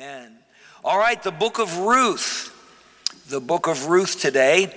Amen. All right, the book of Ruth. The book of Ruth today.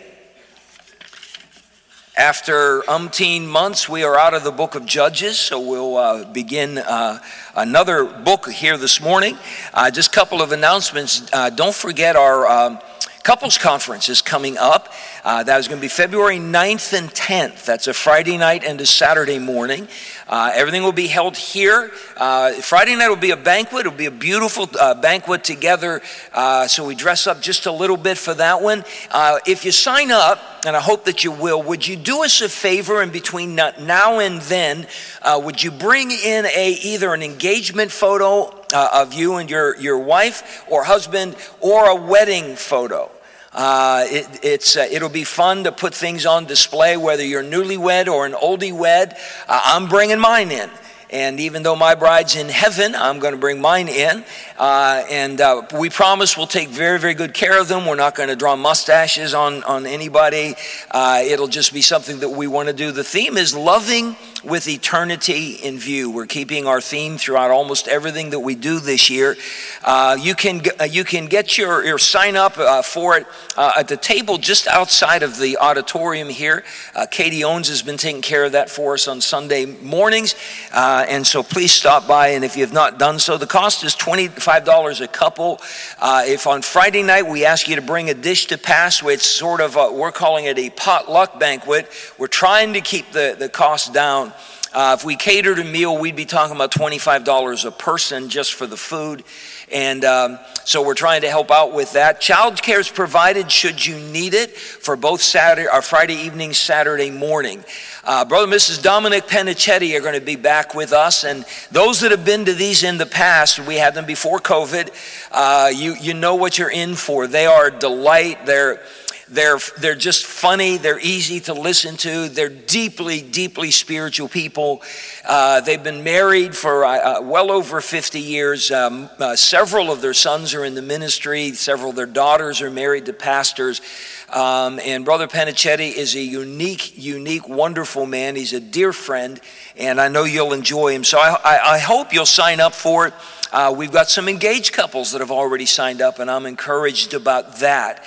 After umpteen months, we are out of the book of Judges, so we'll uh, begin uh, another book here this morning. Uh, just a couple of announcements. Uh, don't forget our um, couples conference is coming up. Uh, that is going to be February 9th and 10th. That's a Friday night and a Saturday morning. Uh, everything will be held here. Uh, Friday night will be a banquet. It'll be a beautiful uh, banquet together. Uh, so we dress up just a little bit for that one. Uh, if you sign up, and I hope that you will, would you do us a favor in between now and then? Uh, would you bring in a either an engagement photo of you and your, your wife or husband or a wedding photo? Uh, it, it's, uh, it'll be fun to put things on display, whether you're newlywed or an oldie wed. Uh, I'm bringing mine in. And even though my bride's in heaven, I'm going to bring mine in. Uh, and uh, we promise we'll take very, very good care of them. We're not going to draw mustaches on, on anybody. Uh, it'll just be something that we want to do. The theme is loving with eternity in view. We're keeping our theme throughout almost everything that we do this year. Uh, you, can, uh, you can get your, your sign up uh, for it at the table just outside of the auditorium here. Katie Owens has been taking care of that for us on Sunday mornings. Uh, Uh, and so please stop by. And if you have not done so, the cost is $25 a couple. Uh, if on Friday night we ask you to bring a dish to pass, it's sort of, a, we're calling it a potluck banquet. We're trying to keep the, the cost down. Uh, if we catered a meal, we'd be talking about $25 a person just for the food. And um, so we're trying to help out with that. Child care is provided should you need it for both Saturday or Friday evening, Saturday morning. Uh, Brother and Mrs. Dominic Penichetti are going to be back with us. And those that have been to these in the past, we had them before COVID, uh, you, you know what you're in for. They are a delight. They're they're, they're just funny. They're easy to listen to. They're deeply, deeply spiritual people. Uh, they've been married for uh, uh, well over 50 years. Um, uh, several of their sons are in the ministry, several of their daughters are married to pastors. Um, and Brother Penichetti is a unique, unique, wonderful man. He's a dear friend, and I know you'll enjoy him. So I, I, I hope you'll sign up for it. Uh, we've got some engaged couples that have already signed up, and I'm encouraged about that.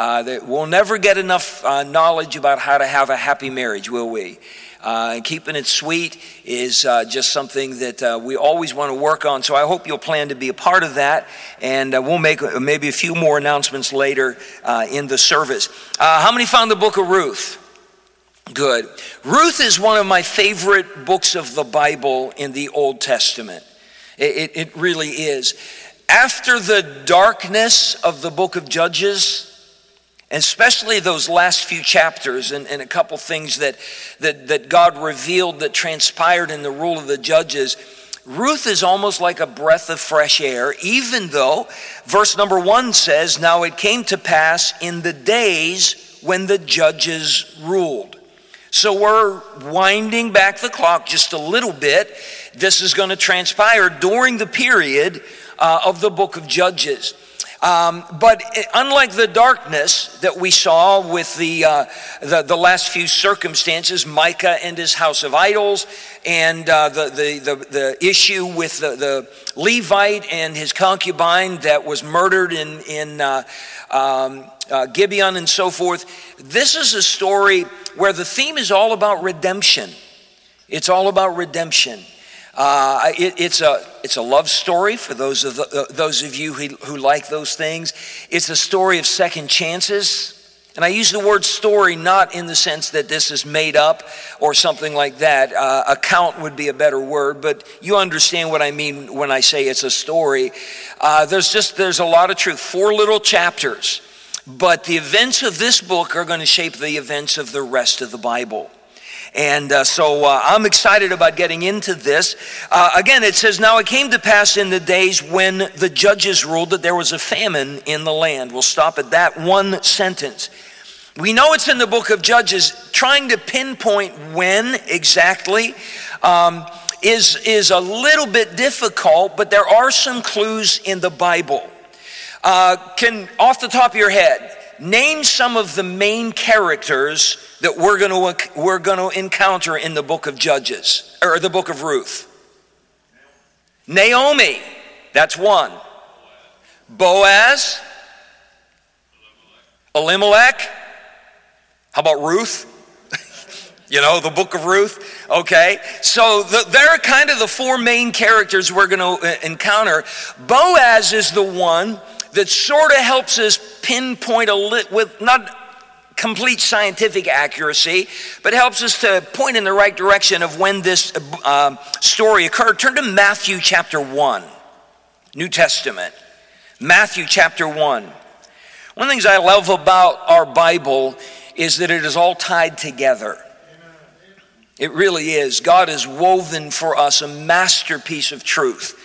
Uh, that we'll never get enough uh, knowledge about how to have a happy marriage, will we? Uh, and keeping it sweet is uh, just something that uh, we always want to work on. So I hope you'll plan to be a part of that. And uh, we'll make maybe a few more announcements later in the service. how many found the book of Ruth? Good. Ruth is one of my favorite books of the Bible in the Old Testament. It, it, it really is. After the darkness of the book of Judges, and especially those last few chapters and, and a couple things that, that, that God revealed that transpired in the rule of the judges. Ruth is almost like a breath of fresh air, even though verse number one says, Now it came to pass in the days when the judges ruled. So we're winding back the clock just a little bit. This is going to transpire during the period uh, of the book of Judges. Um, but unlike the darkness that we saw with the, uh, the, the, last few circumstances, Micah and his house of idols, and uh, the, the, the, the, issue with the, the Levite and his concubine that was murdered in, in uh, um, uh, Gibeon and so forth, this is a story where the theme is all about redemption. It's all about redemption. Uh, it, it's, a, it's a love story for those of, the, uh, those of you who, who like those things. It's a story of second chances. And I use the word story not in the sense that this is made up or something like that. Uh, account would be a better word, but you understand what I mean when I say it's a story. Uh, there's just there's a lot of truth. Four little chapters, but the events of this book are going to shape the events of the rest of the Bible. And uh, so uh, I'm excited about getting into this. Uh, again, it says, Now it came to pass in the days when the judges ruled that there was a famine in the land. We'll stop at that one sentence. We know it's in the book of Judges. Trying to pinpoint when exactly um, is, is a little bit difficult, but there are some clues in the Bible. Uh, can, off the top of your head, name some of the main characters that we're going to we're going to encounter in the book of Judges or the book of Ruth. Naomi, that's one. Boaz, Elimelech. How about Ruth? you know, the book of Ruth. Okay. So the, they're kind of the four main characters we're going to uh, encounter. Boaz is the one that sort of helps us pinpoint a lit with not complete scientific accuracy, but helps us to point in the right direction of when this uh, story occurred. Turn to Matthew chapter 1, New Testament. Matthew chapter 1. One of the things I love about our Bible is that it is all tied together. It really is. God has woven for us a masterpiece of truth.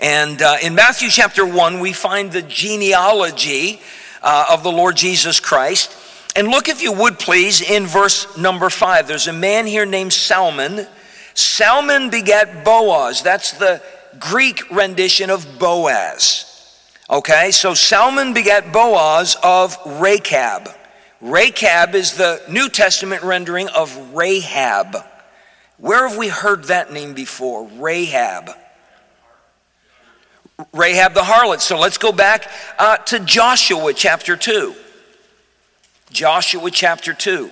And uh, in Matthew chapter 1, we find the genealogy uh, of the Lord Jesus Christ. And look, if you would please, in verse number 5. There's a man here named Salmon. Salmon begat Boaz. That's the Greek rendition of Boaz. Okay, so Salmon begat Boaz of Rachab. Rachab is the New Testament rendering of Rahab. Where have we heard that name before? Rahab. Rahab the harlot. So let's go back uh, to Joshua chapter 2. Joshua chapter 2.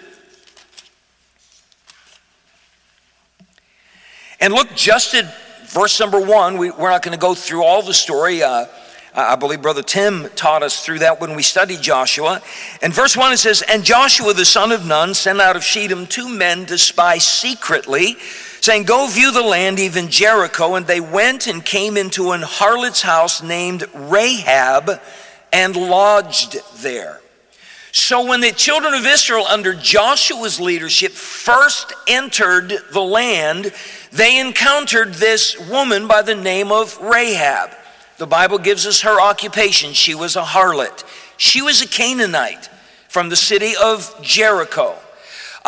And look just at verse number 1. We, are not going to go through all the story. Uh, I believe Brother Tim taught us through that when we studied Joshua. And verse 1 it says, And Joshua the son of Nun sent out of Shechem two men to spy secretly, saying, Go view the land, even Jericho. And they went and came into an harlot's house named Rahab and lodged there. So when the children of Israel under Joshua's leadership first entered the land, they encountered this woman by the name of Rahab. The Bible gives us her occupation. She was a harlot. She was a Canaanite from the city of Jericho.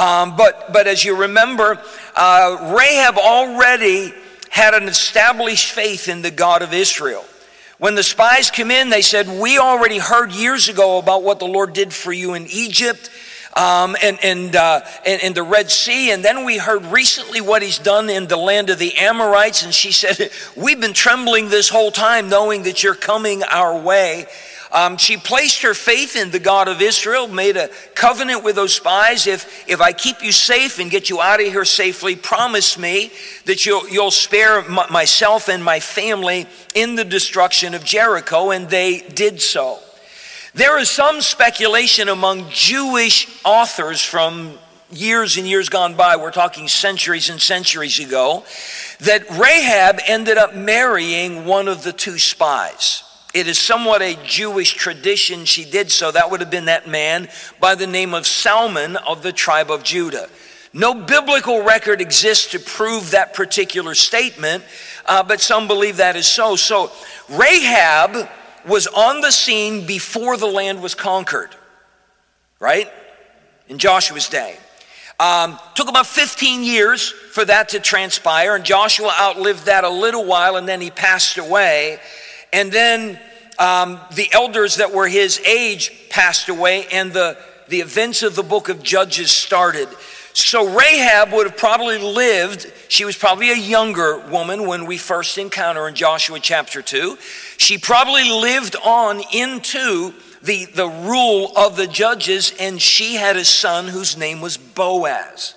Um, but, but as you remember, uh, Rahab already had an established faith in the God of Israel. When the spies come in, they said, We already heard years ago about what the Lord did for you in Egypt um, and, and, uh, and, and the Red Sea. And then we heard recently what he's done in the land of the Amorites. And she said, We've been trembling this whole time knowing that you're coming our way. Um, she placed her faith in the God of Israel, made a covenant with those spies. If, if I keep you safe and get you out of here safely, promise me that you'll, you'll spare myself and my family in the destruction of Jericho. And they did so. There is some speculation among Jewish authors from years and years gone by, we're talking centuries and centuries ago, that Rahab ended up marrying one of the two spies. It is somewhat a Jewish tradition she did so. That would have been that man by the name of Salmon of the tribe of Judah. No biblical record exists to prove that particular statement, uh, but some believe that is so. So Rahab was on the scene before the land was conquered, right? In Joshua's day. Um, took about 15 years for that to transpire, and Joshua outlived that a little while, and then he passed away. And then um, the elders that were his age passed away, and the, the events of the book of Judges started. So Rahab would have probably lived, she was probably a younger woman when we first encounter in Joshua chapter 2. She probably lived on into the, the rule of the judges, and she had a son whose name was Boaz.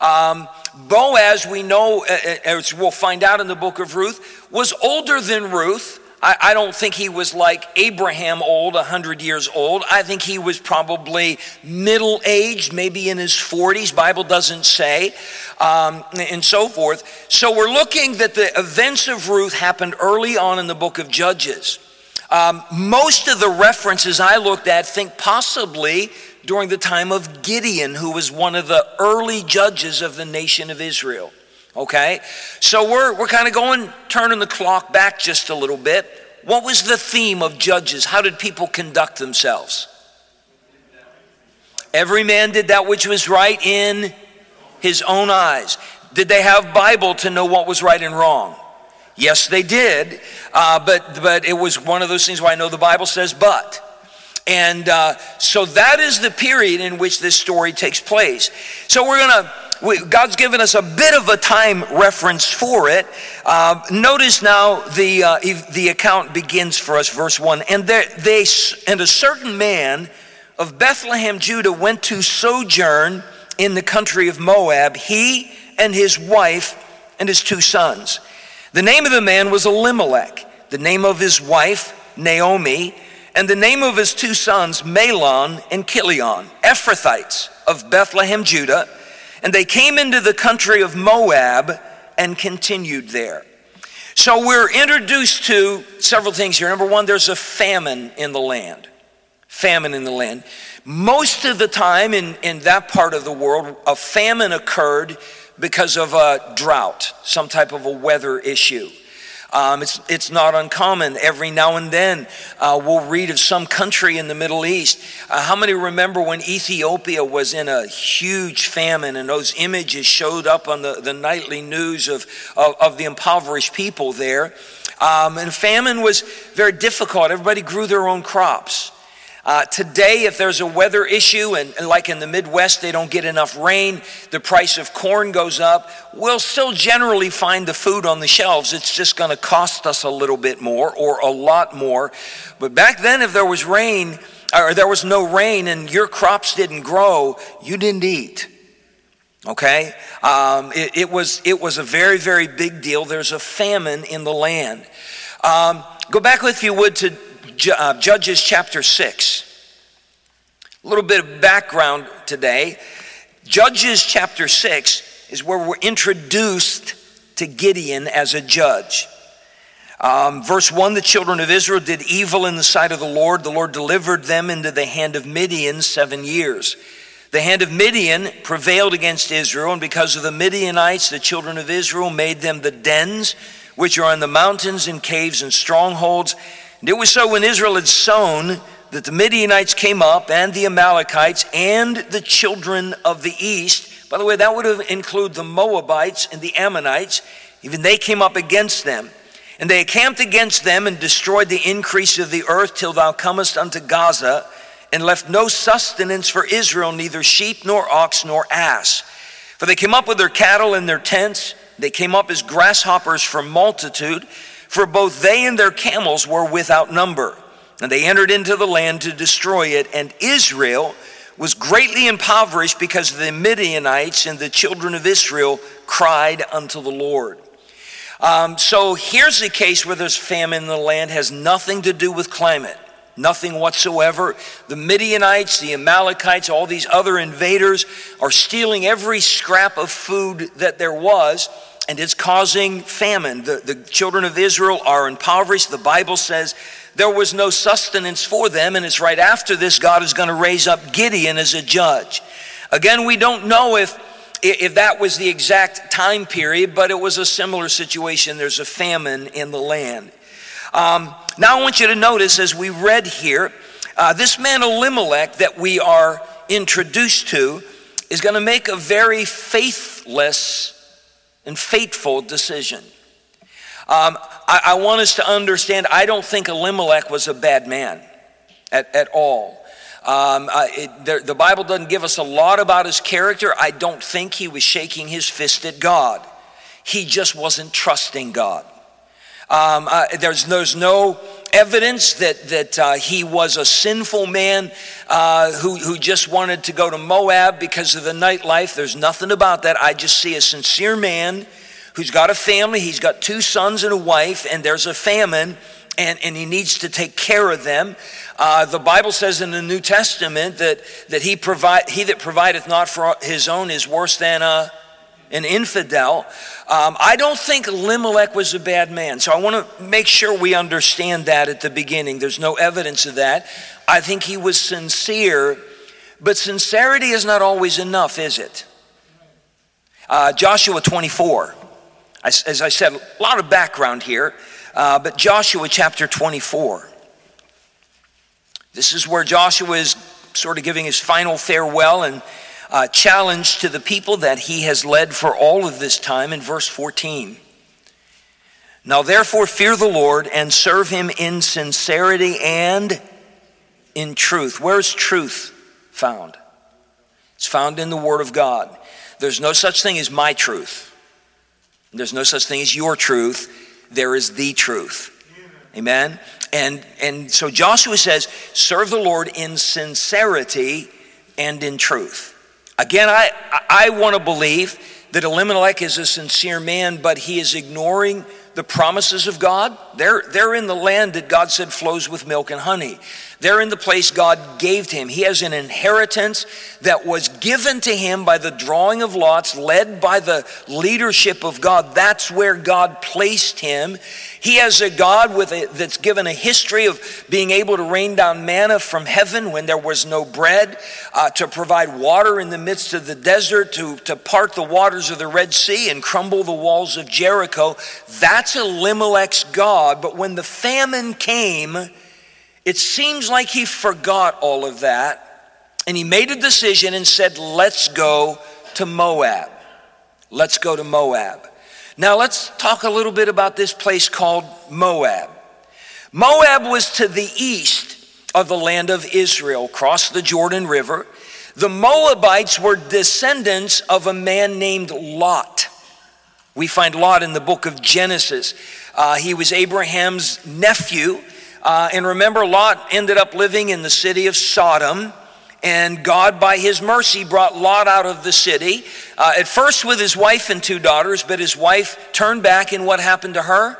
Um, Boaz, we know, uh, uh, as we'll find out in the book of Ruth, was older than Ruth. I, I don't think he was like Abraham old, 100 years old. I think he was probably middle aged, maybe in his 40s. Bible doesn't say, um, and so forth. So we're looking that the events of Ruth happened early on in the book of Judges. Um, most of the references I looked at think possibly during the time of Gideon, who was one of the early judges of the nation of Israel. Okay? So we're, we're kind of going, turning the clock back just a little bit. What was the theme of Judges? How did people conduct themselves? Every man did that which was right in his own eyes. Did they have Bible to know what was right and wrong? Yes, they did. Uh, but, but it was one of those things where I know the Bible says, but. And uh, so that is the period in which this story takes place. So we're to we, God's given us a bit of a time reference for it. Uh, notice now the, uh, the account begins for us, verse 1. And, there, they, and a certain man of Bethlehem, Judah, went to sojourn in the country of Moab, he and his wife and his two sons. The name of the man was Elimelech, the name of his wife, Naomi, and the name of his two sons, Mahlon and Chilion, Ephrathites of Bethlehem, Judah. And they came into the country of Moab and continued there. So we're introduced to several things here. Number one, there's a famine in the land. Famine in the land. Most of the time in, in that part of the world, a famine occurred because of a drought, some type of a weather issue. Um, it's, it's not uncommon. Every now and then, uh, we'll read of some country in the Middle East. Uh, how many remember when Ethiopia was in a huge famine and those images showed up on the, the nightly news of, of, of the impoverished people there? Um, and famine was very difficult. Everybody grew their own crops. Uh, today, if there's a weather issue, and, and, like in the Midwest, they don't get enough rain, the price of corn goes up, we'll still generally find the food on the shelves. It's just going to cost us a little bit more or a lot more. But back then, if there was rain, or there was no rain and your crops didn't grow, you didn't eat. Okay? Um, it, it, was, it was a very, very big deal. There's a famine in the land. Um, go back, if you would, to Judges chapter 6. A little bit of background today. Judges chapter 6 is where we're introduced to Gideon as a judge. Um, verse 1 The children of Israel did evil in the sight of the Lord. The Lord delivered them into the hand of Midian seven years. The hand of Midian prevailed against Israel, and because of the Midianites, the children of Israel made them the dens which are on the mountains and caves and strongholds and it was so when Israel had sown that the Midianites came up and the Amalekites and the children of the east. By the way, that would include the Moabites and the Ammonites. Even they came up against them. And they camped against them and destroyed the increase of the earth till thou comest unto Gaza, and left no sustenance for Israel, neither sheep nor ox nor ass. For they came up with their cattle and their tents. They came up as grasshoppers for multitude for both they and their camels were without number. And they entered into the land to destroy it, and Israel was greatly impoverished because the Midianites and the children of Israel cried unto the Lord. Um, so here's the case where there's famine in the land, has nothing to do with climate. Nothing whatsoever. The Midianites, the Amalekites, all these other invaders are stealing every scrap of food that there was and it's causing famine. The, the children of Israel are impoverished. The Bible says there was no sustenance for them, and it's right after this God is going to raise up Gideon as a judge. Again, we don't know if, if that was the exact time period, but it was a similar situation. There's a famine in the land. Um, now, I want you to notice as we read here, uh, this man Elimelech that we are introduced to is going to make a very faithless and fateful decision. Um, I, I, want us to understand I don't think Elimelech was a bad man at, at all. Um, uh, it, the, the Bible doesn't give us a lot about his character. I don't think he was shaking his fist at God. He just wasn't trusting God. Um, uh, there's, there's no evidence that, that uh, he was a sinful man uh, who, who just wanted to go to Moab because of the nightlife. There's nothing about that. I just see a sincere man who's got a family. He's got two sons and a wife, and there's a famine, and, and he needs to take care of them. Uh, the Bible says in the New Testament that, that he, provide, he that provideth not for his own is worse than a an infidel. Um, I don't think Elimelech was a bad man. So I want to make sure we understand that at the beginning. There's no evidence of that. I think he was sincere, but sincerity is not always enough, is it? Uh, Joshua 24. As I said, a lot of background here, uh, but Joshua chapter 24. This is where Joshua is sort of giving his final farewell and uh, challenge to the people that he has led for all of this time in verse 14. Now, therefore, fear the Lord and serve him in sincerity and in truth. Where's truth found? It's found in the Word of God. There's no such thing as my truth. There's no such thing as your truth. There is the truth. Amen. And and so Joshua says, serve the Lord in sincerity and in truth. Again, I I want to believe that Elimelech is a sincere man, but he is ignoring the promises of God. They're, they're in the land that God said flows with milk and honey. They're in the place God gave to him. He has an inheritance that was given to him by the drawing of lots, led by the leadership of God. That's where God placed him. He has a God with a, that's given a history of being able to rain down manna from heaven when there was no bread, uh, to provide water in the midst of the desert, to, to part the waters of the Red Sea and crumble the walls of Jericho. That's Elimelech's God. But when the famine came, it seems like he forgot all of that and he made a decision and said, Let's go to Moab. Let's go to Moab. Now, let's talk a little bit about this place called Moab. Moab was to the east of the land of Israel, across the Jordan River. The Moabites were descendants of a man named Lot. We find Lot in the book of Genesis. Uh, he was Abraham's nephew. Uh, and remember, Lot ended up living in the city of Sodom. And God, by his mercy, brought Lot out of the city. Uh, at first with his wife and two daughters, but his wife turned back, and what happened to her?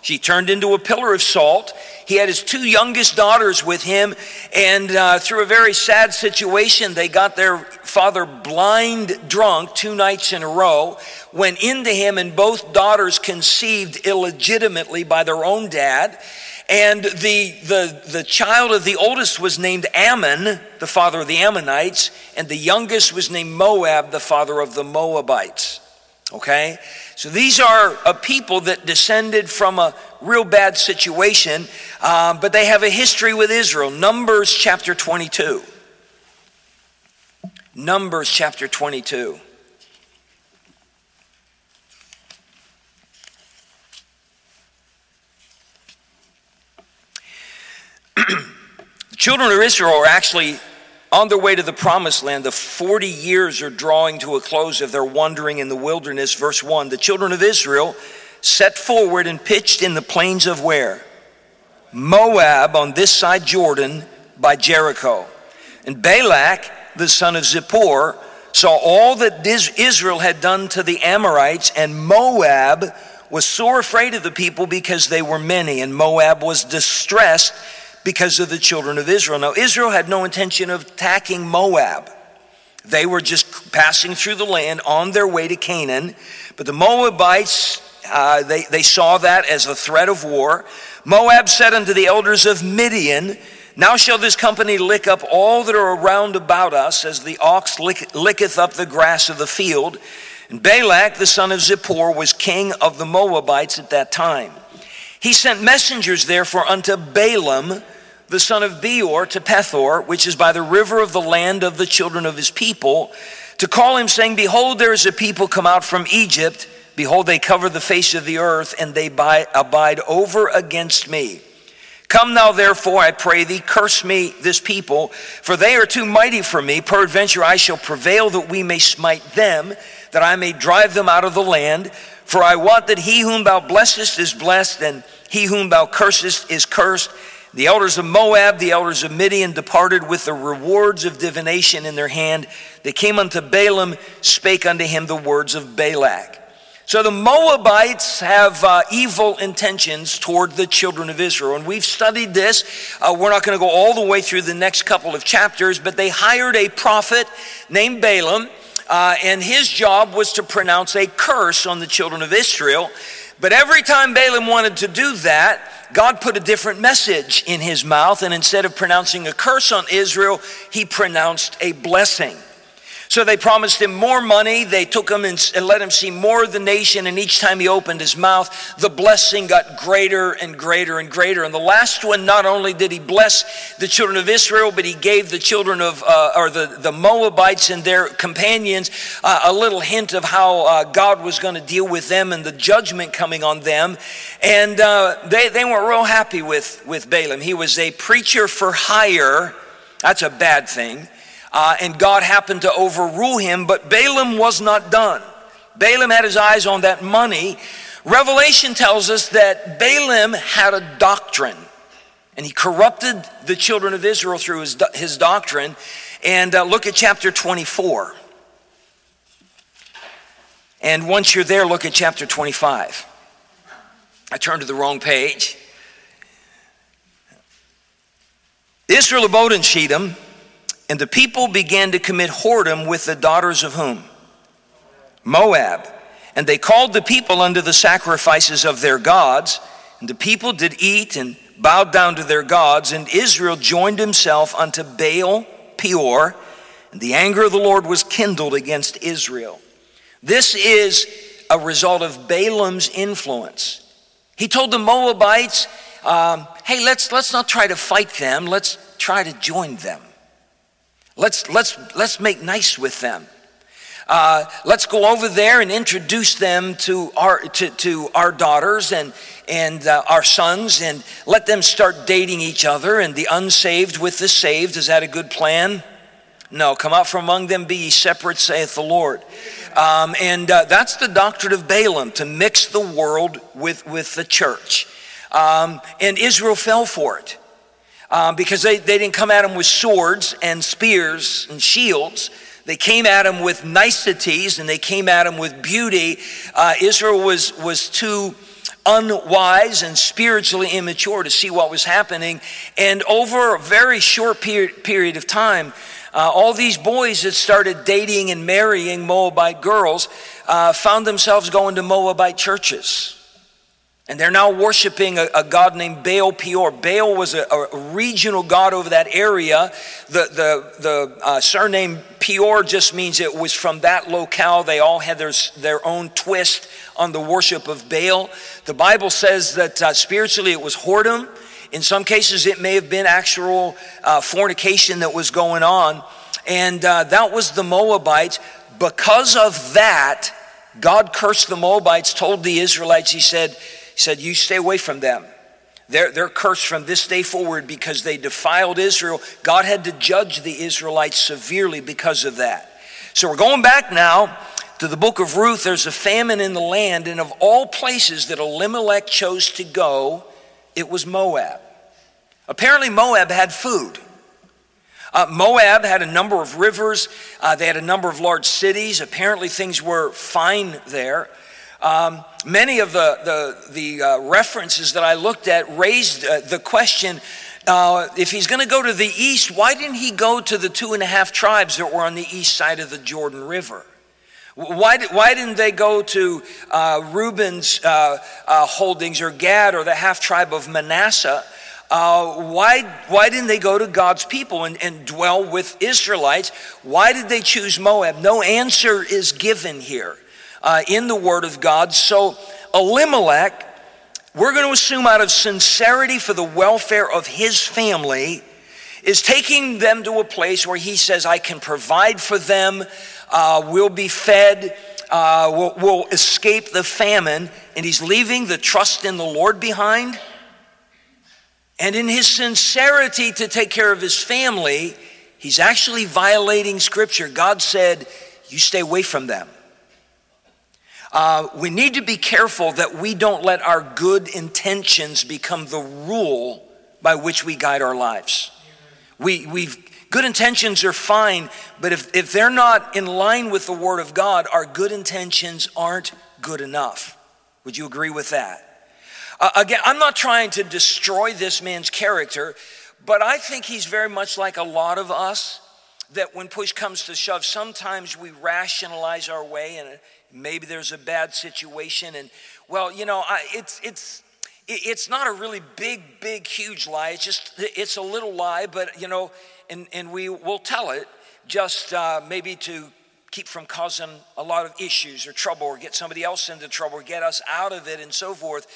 She turned into a pillar of salt. He had his two youngest daughters with him, and uh, through a very sad situation, they got their father blind drunk two nights in a row, went into him, and both daughters conceived illegitimately by their own dad. And the, the, the child of the oldest was named Ammon, the father of the Ammonites, and the youngest was named Moab, the father of the Moabites. Okay? So these are a people that descended from a real bad situation, uh, but they have a history with Israel. Numbers chapter 22. Numbers chapter 22. Children of Israel are actually on their way to the promised land. The 40 years are drawing to a close of their wandering in the wilderness. Verse 1 The children of Israel set forward and pitched in the plains of where? Moab on this side Jordan by Jericho. And Balak, the son of Zippor, saw all that Israel had done to the Amorites, and Moab was sore afraid of the people because they were many, and Moab was distressed because of the children of Israel. Now, Israel had no intention of attacking Moab. They were just passing through the land on their way to Canaan. But the Moabites, uh, they, they saw that as a threat of war. Moab said unto the elders of Midian, Now shall this company lick up all that are around about us, as the ox lick, licketh up the grass of the field. And Balak, the son of Zippor, was king of the Moabites at that time. He sent messengers, therefore, unto Balaam, the son of Beor to Pethor, which is by the river of the land of the children of his people, to call him, saying, Behold, there is a people come out from Egypt. Behold, they cover the face of the earth, and they abide over against me. Come now, therefore, I pray thee, curse me this people, for they are too mighty for me. Peradventure I shall prevail that we may smite them, that I may drive them out of the land. For I wot that he whom thou blessest is blessed, and he whom thou cursest is cursed. The elders of Moab, the elders of Midian departed with the rewards of divination in their hand. They came unto Balaam, spake unto him the words of Balak. So the Moabites have uh, evil intentions toward the children of Israel. And we've studied this. Uh, we're not going to go all the way through the next couple of chapters, but they hired a prophet named Balaam. Uh, and his job was to pronounce a curse on the children of Israel. But every time Balaam wanted to do that, God put a different message in his mouth, and instead of pronouncing a curse on Israel, he pronounced a blessing. So they promised him more money. They took him and, let him see more of the nation. And each time he opened his mouth, the blessing got greater and greater and greater. And the last one, not only did he bless the children of Israel, but he gave the children of, uh, or the, the Moabites and their companions uh, a little hint of how uh, God was going to deal with them and the judgment coming on them. And uh, they, they weren't real happy with, with Balaam. He was a preacher for hire. That's a bad thing. Uh, and God happened to overrule him, but Balaam was not done. Balaam had his eyes on that money. Revelation tells us that Balaam had a doctrine, and he corrupted the children of Israel through his, his doctrine. And uh, look at chapter 24. And once you're there, look at chapter 25. I turned to the wrong page. Israel abode in Shittim, and the people began to commit whoredom with the daughters of whom? Moab. And they called the people unto the sacrifices of their gods, and the people did eat and bowed down to their gods, and Israel joined himself unto Baal Peor, and the anger of the Lord was kindled against Israel. This is a result of Balaam's influence. He told the Moabites, um, hey, let's, let's not try to fight them, let's try to join them. Let's, let's, let's make nice with them. Uh, let's go over there and introduce them to our, to, to our daughters and, and uh, our sons and let them start dating each other and the unsaved with the saved. Is that a good plan? No, come out from among them, be ye separate, saith the Lord. Um, and uh, that's the doctrine of Balaam, to mix the world with, with the church. Um, and Israel fell for it um, because they, they didn't come at him with swords and spears and shields. They came at him with niceties and they came at him with beauty. Uh, Israel was, was too unwise and spiritually immature to see what was happening. And over a very short period, period of time, uh, all these boys that started dating and marrying Moabite girls uh, found themselves going to Moabite churches. And they're now worshiping a, a, god named Baal Peor. Baal was a, a, regional god over that area. The, the, the uh, surname Peor just means it was from that locale. They all had their, their own twist on the worship of Baal. The Bible says that uh, spiritually it was whoredom. In some cases, it may have been actual uh, fornication that was going on. And uh, that was the Moabites. Because of that, God cursed the Moabites, told the Israelites, He said, he said You stay away from them. They're, they're cursed from this day forward because they defiled Israel. God had to judge the Israelites severely because of that. So we're going back now to the book of Ruth. There's a famine in the land, and of all places that Elimelech chose to go, it was Moab. Apparently, Moab had food. Uh, Moab had a number of rivers, uh, they had a number of large cities. Apparently, things were fine there. Um, many of the, the, the uh, references that I looked at raised uh, the question uh, if he's going to go to the east, why didn't he go to the two and a half tribes that were on the east side of the Jordan River? Why, why didn't they go to uh, Reuben's uh, uh, holdings or Gad or the half tribe of Manasseh? Uh, why, why didn't they go to God's people and, and dwell with Israelites? Why did they choose Moab? No answer is given here uh, in the Word of God. So, Elimelech, we're going to assume out of sincerity for the welfare of his family, is taking them to a place where he says, I can provide for them, uh, we'll be fed, uh, we'll, we'll escape the famine, and he's leaving the trust in the Lord behind. And in his sincerity to take care of his family, he's actually violating Scripture. God said, You stay away from them. Uh, we need to be careful that we don't let our good intentions become the rule by which we guide our lives. We, we've, good intentions are fine, but if, if they're not in line with the Word of God, our good intentions aren't good enough. Would you agree with that? Uh, again, I'm not trying to destroy this man's character, but I think he's very much like a lot of us that when push comes to shove, sometimes we rationalize our way and maybe there's a bad situation. And well, you know, I, it's, it's, it's not a really big, big, huge lie. It's just, it's a little lie, but you know, and, and we will tell it just uh, maybe to keep from causing a lot of issues or trouble or get somebody else into trouble or get us out of it and so forth.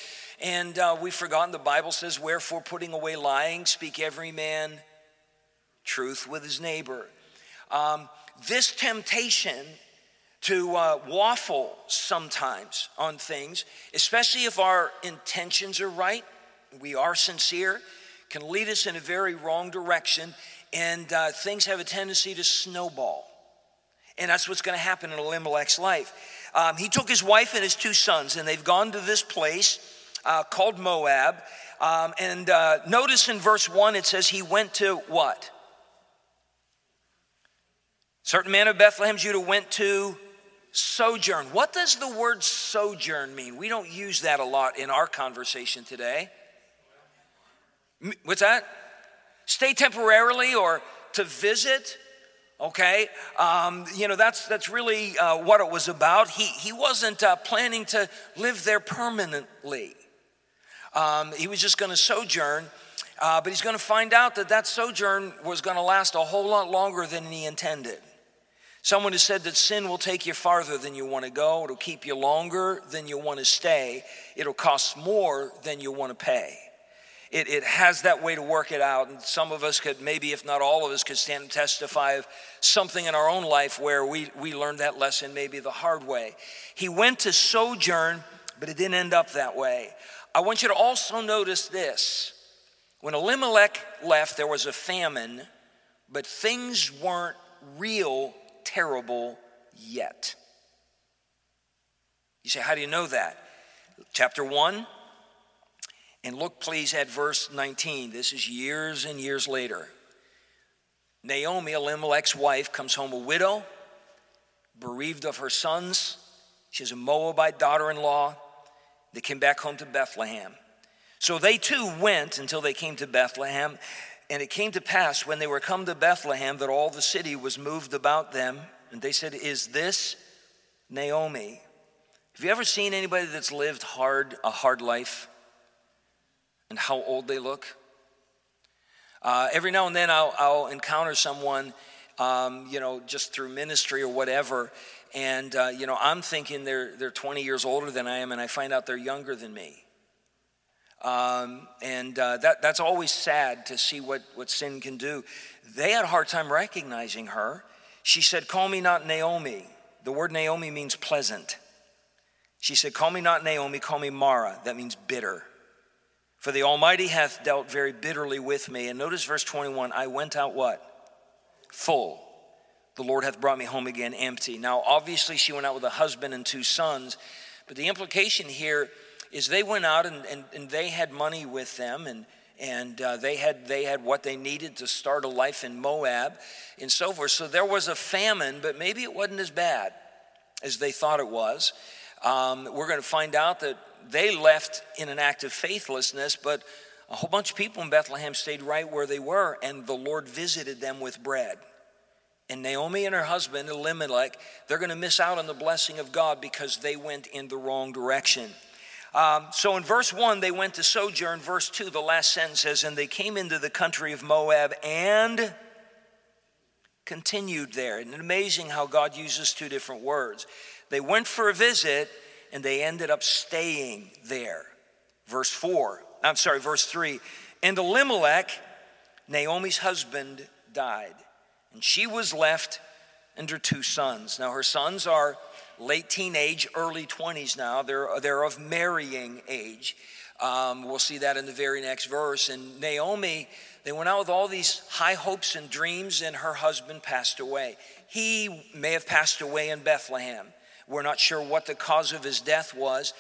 And uh, we've forgotten the Bible says, Wherefore, putting away lying, speak every man truth with his neighbor. Um, this temptation to uh, waffle sometimes on things, especially if our intentions are right, we are sincere, can lead us in a very wrong direction. and uh, things have a tendency to snowball. And that's what's going to happen in Elimelech's life. Um, he took his wife and his two sons, and they've gone to this place uh, called Moab. Um, and uh, notice in verse 1 it says he went to what? Certain men of Bethlehem, Judah, went to sojourn. What does the word sojourn mean? We don't use that a lot in our conversation today. What's that? Stay temporarily or to visit? Okay, um, you know that's that's really uh, what it was about. He he wasn't uh, planning to live there permanently. Um, he was just going to sojourn, uh, but he's going to find out that that sojourn was going to last a whole lot longer than he intended. Someone has said that sin will take you farther than you want to go. It'll keep you longer than you want to stay. It'll cost more than you want to pay. It, it has that way to work it out. And some of us could, maybe if not all of us, could stand and testify of something in our own life where we, we learned that lesson maybe the hard way. He went to sojourn, but it didn't end up that way. I want you to also notice this. When Elimelech left, there was a famine, but things weren't real terrible yet. You say, How do you know that? Chapter 1, and look please at verse 19. This is years and years later. Naomi, Elimelech's wife, comes home a widow, bereaved of her sons. She has a Moabite daughter in law. They came back home to Bethlehem. So they too went until they came to Bethlehem. And it came to pass when they were come to Bethlehem that all the city was moved about them. And they said, Is this Naomi? Have you ever seen anybody that's lived hard, a hard life? And how old they look? Uh, every now and then I'll, I'll encounter someone, um, you know, just through ministry or whatever. And, uh, you know, I'm thinking they're, they're 20 years older than I am, and I find out they're younger than me. Um, and uh, that, that's always sad to see what, what sin can do. They had a hard time recognizing her. She said, Call me not Naomi. The word Naomi means pleasant. She said, Call me not Naomi, call me Mara. That means bitter. For the Almighty hath dealt very bitterly with me. And notice verse 21 I went out what? Full. The Lord hath brought me home again empty. Now, obviously, she went out with a husband and two sons, but the implication here is they went out and, and, and they had money with them and, and uh, they, had, they had what they needed to start a life in Moab and so forth. So there was a famine, but maybe it wasn't as bad as they thought it was. Um, we're going to find out that they left in an act of faithlessness, but a whole bunch of people in Bethlehem stayed right where they were, and the Lord visited them with bread. And Naomi and her husband, Elimelech, they're going to miss out on the blessing of God because they went in the wrong direction. Um, so in verse 1, they went to sojourn. Verse 2, the last sentence says, And they came into the country of Moab and continued there. And amazing how God uses two different words. They went for a visit and they ended up staying there. Verse 4, I'm sorry, verse 3. And Elimelech, Naomi's husband, died, and she was left and her two sons. Now, her sons are late teenage, early 20s now. They're, they're of marrying age. Um, we'll see that in the very next verse. And Naomi, they went out with all these high hopes and dreams, and her husband passed away. He may have passed away in Bethlehem. We're not sure what the cause of his death was.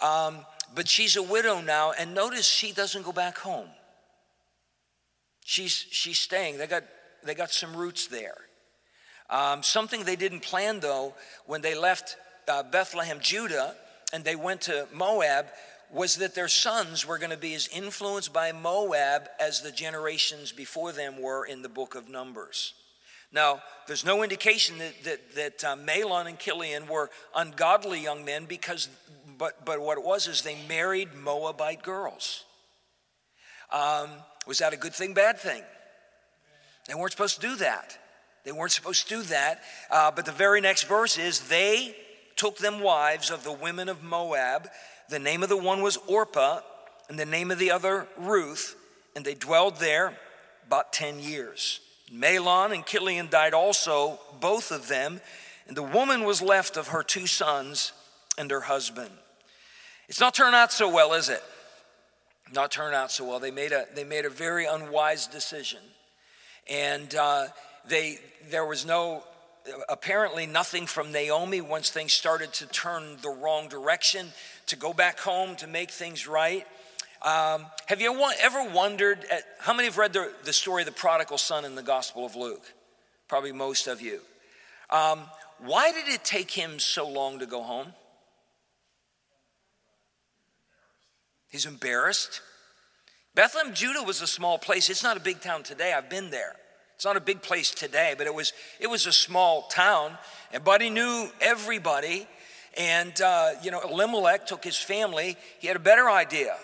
Um, but she's a widow now, and notice she doesn't go back home. She's, she's staying. They got, they got some roots there. Um, something they didn't plan, though, when they left uh, Bethlehem, Judah, and they went to Moab, was that their sons were going to be as influenced by Moab as the generations before them were in the book of Numbers. Now, there's no indication that, that, that uh, Mahlon and Chilion were ungodly young men because, but, but what it was is they married Moabite girls. Um, was that a good thing, bad thing? They weren't supposed to do that. They weren't supposed to do that. Uh, but the very next verse is they took them wives of the women of Moab. The name of the one was Orpah, and the name of the other Ruth, and they dwelled there about 10 years. Mahlon and Chilion died also, both of them, and the woman was left of her two sons and her husband. It's not turned out so well, is it? Not turned out so well. They made a, they made a very unwise decision. And uh, they, there was no, apparently nothing from Naomi once things started to turn the wrong direction to go back home to make things right. Um, have you ever wondered, at, how many have read the, the story of the prodigal son in the Gospel of Luke? Probably most of you. Um, why did it take him so long to go home? He's embarrassed. Bethlehem, Judah was a small place. It's not a big town today. I've been there. It's not a big place today, but it was it was a small town. And Buddy knew everybody. And uh, you know, Elimelech took his family. He had a better idea.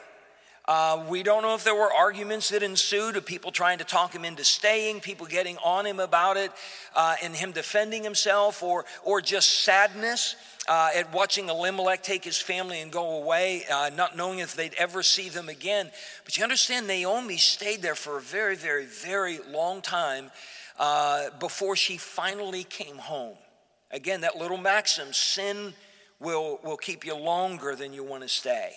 Uh, we don't know if there were arguments that ensued of people trying to talk him into staying, people getting on him about it, uh, and him defending himself, or, or just sadness uh, at watching Elimelech take his family and go away, uh, not knowing if they'd ever see them again. But you understand, Naomi stayed there for a very, very, very long time uh, before she finally came home. Again, that little maxim sin will, will keep you longer than you want to stay.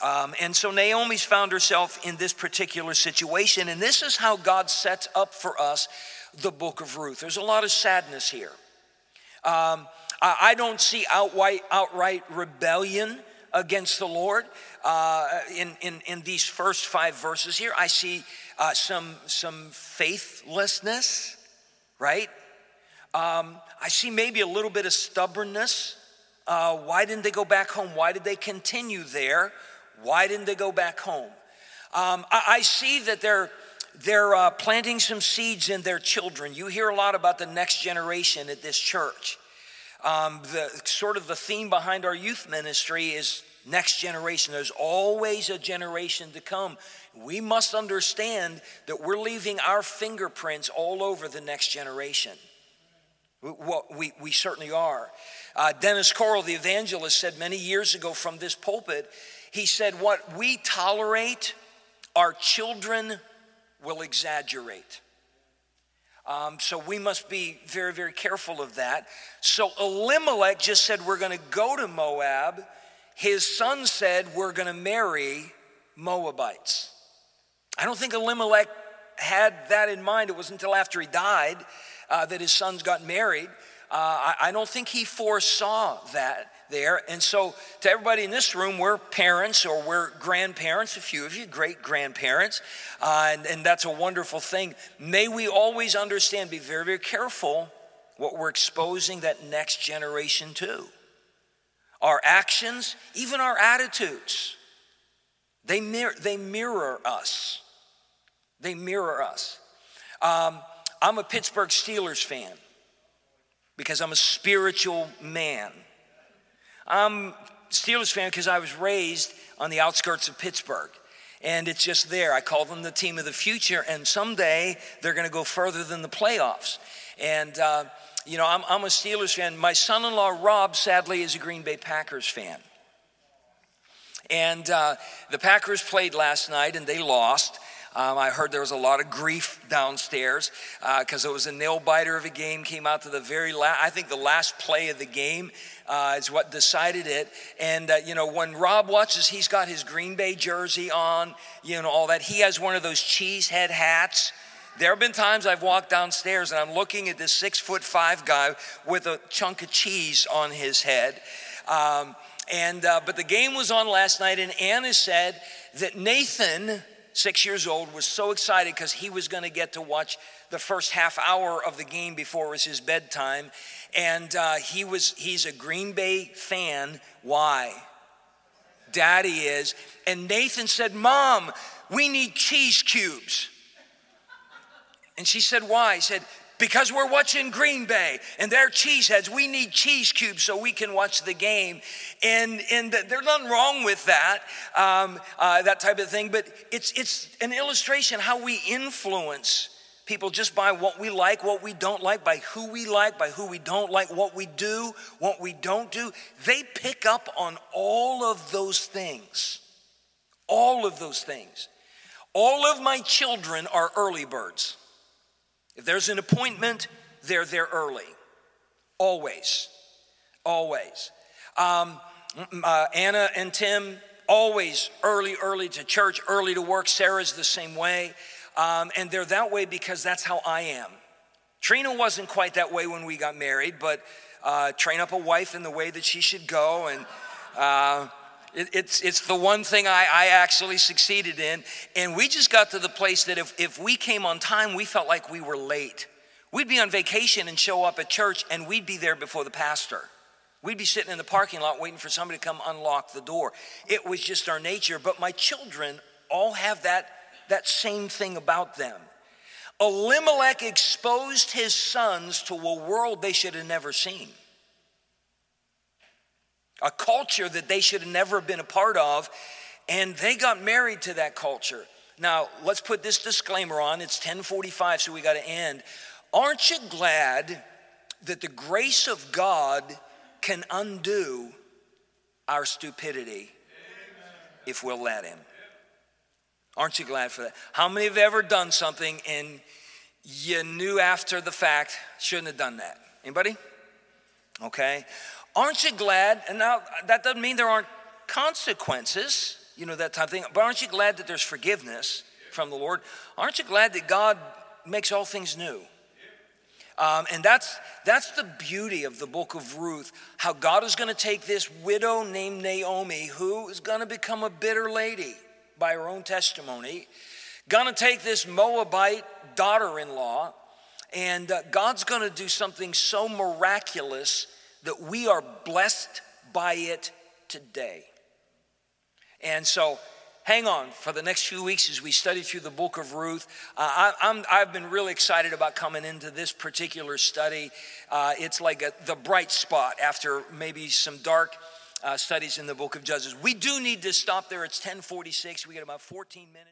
Um, and so Naomi's found herself in this particular situation, and this is how God sets up for us the book of Ruth. There's a lot of sadness here. Um, I don't see outright, outright rebellion against the Lord uh, in, in, in these first five verses here. I see uh, some, some faithlessness, right? Um, I see maybe a little bit of stubbornness. Uh, why didn't they go back home? Why did they continue there? Why didn't they go back home? Um, I, I, see that they're they're uh, planting some seeds in their children. You hear a lot about the next generation at this church. Um, the sort of the theme behind our youth ministry is next generation. There's always a generation to come. We must understand that we're leaving our fingerprints all over the next generation. What we, we certainly are. Uh, Dennis Corle, the evangelist, said many years ago from this pulpit, he said, What we tolerate, our children will exaggerate. Um, so we must be very, very careful of that. So Elimelech just said, We're going to go to Moab. His son said, We're going to marry Moabites. I don't think Elimelech had that in mind. It wasn't until after he died uh, that his sons got married. Uh, I, I don't think he foresaw that there. And so, to everybody in this room, we're parents or we're grandparents, a few of you, great grandparents, uh, and, and that's a wonderful thing. May we always understand, be very, very careful what we're exposing that next generation to. Our actions, even our attitudes, they, mir- they mirror us. They mirror us. Um, I'm a Pittsburgh Steelers fan because I'm a spiritual man. I'm Steelers fan because I was raised on the outskirts of Pittsburgh. And it's just there. I call them the team of the future, and someday they're going to go further than the playoffs. And, uh, you know, I'm, I'm a Steelers fan. My son in law, Rob, sadly, is a Green Bay Packers fan. And uh, the Packers played last night and they lost. Um, I heard there was a lot of grief downstairs because uh, it was a nail biter of a game. Came out to the very last, I think the last play of the game uh, is what decided it. And, uh, you know, when Rob watches, he's got his Green Bay jersey on, you know, all that. He has one of those cheesehead hats. There have been times I've walked downstairs and I'm looking at this six foot five guy with a chunk of cheese on his head. Um, and, uh, but the game was on last night, and Anna said that Nathan, six years old, was so excited because he was going to get to watch the first half hour of the game before it was his bedtime. And uh, he was, he's a Green Bay fan. Why? Daddy is. And Nathan said, Mom, we need cheese cubes. And she said, Why? He said, because we're watching Green Bay and they're cheeseheads. We need cheese cubes so we can watch the game. And, and there's nothing wrong with that, um, uh, that type of thing, but it's, it's an illustration how we influence people just by what we like, what we don't like, by who we like, by who we don't like, what we do, what we don't do. They pick up on all of those things. All of those things. All of my children are early birds. If there's an appointment, they're there early. Always. Always. Um, uh, Anna and Tim, always early, early to church, early to work. Sarah's the same way. Um, and they're that way because that's how I am. Trina wasn't quite that way when we got married, but uh, train up a wife in the way that she should go. And uh, it, it's, it's the one thing I, I actually succeeded in. And we just got to the place that if, if we came on time, we felt like we were late. We'd be on vacation and show up at church, and we'd be there before the pastor. We'd be sitting in the parking lot waiting for somebody to come unlock the door. It was just our nature. But my children all have that, that same thing about them. Elimelech exposed his sons to a world they should have never seen, a culture that they should have never been a part of, and they got married to that culture. Now, let's put this disclaimer on. It's 1045, so we got to end. Aren't you glad that the grace of God can undo our stupidity if we'll let Him? Aren't you glad for that? How many have ever done something and you knew after the fact shouldn't have done that? Anybody? Okay. Aren't you glad? And now that doesn't mean there aren't consequences, you know, that type of thing. But aren't you glad that there's forgiveness from the Lord? Aren't you glad that God makes all things new? Um, and that's, that's the beauty of the book of Ruth, how God is going to take this widow named Naomi, who is going to become a bitter lady by her own testimony, gonna take this Moabite daughter in law, and uh, God's gonna do something so miraculous that we are blessed by it today. And so, hang on for the next few weeks as we study through the book of Ruth. Uh, I, have been really excited about coming into this particular study. Uh, it's like a, the bright spot after maybe some dark uh, studies in the book of Judges. We do need to stop there. It's 1046. We got about 14 minutes.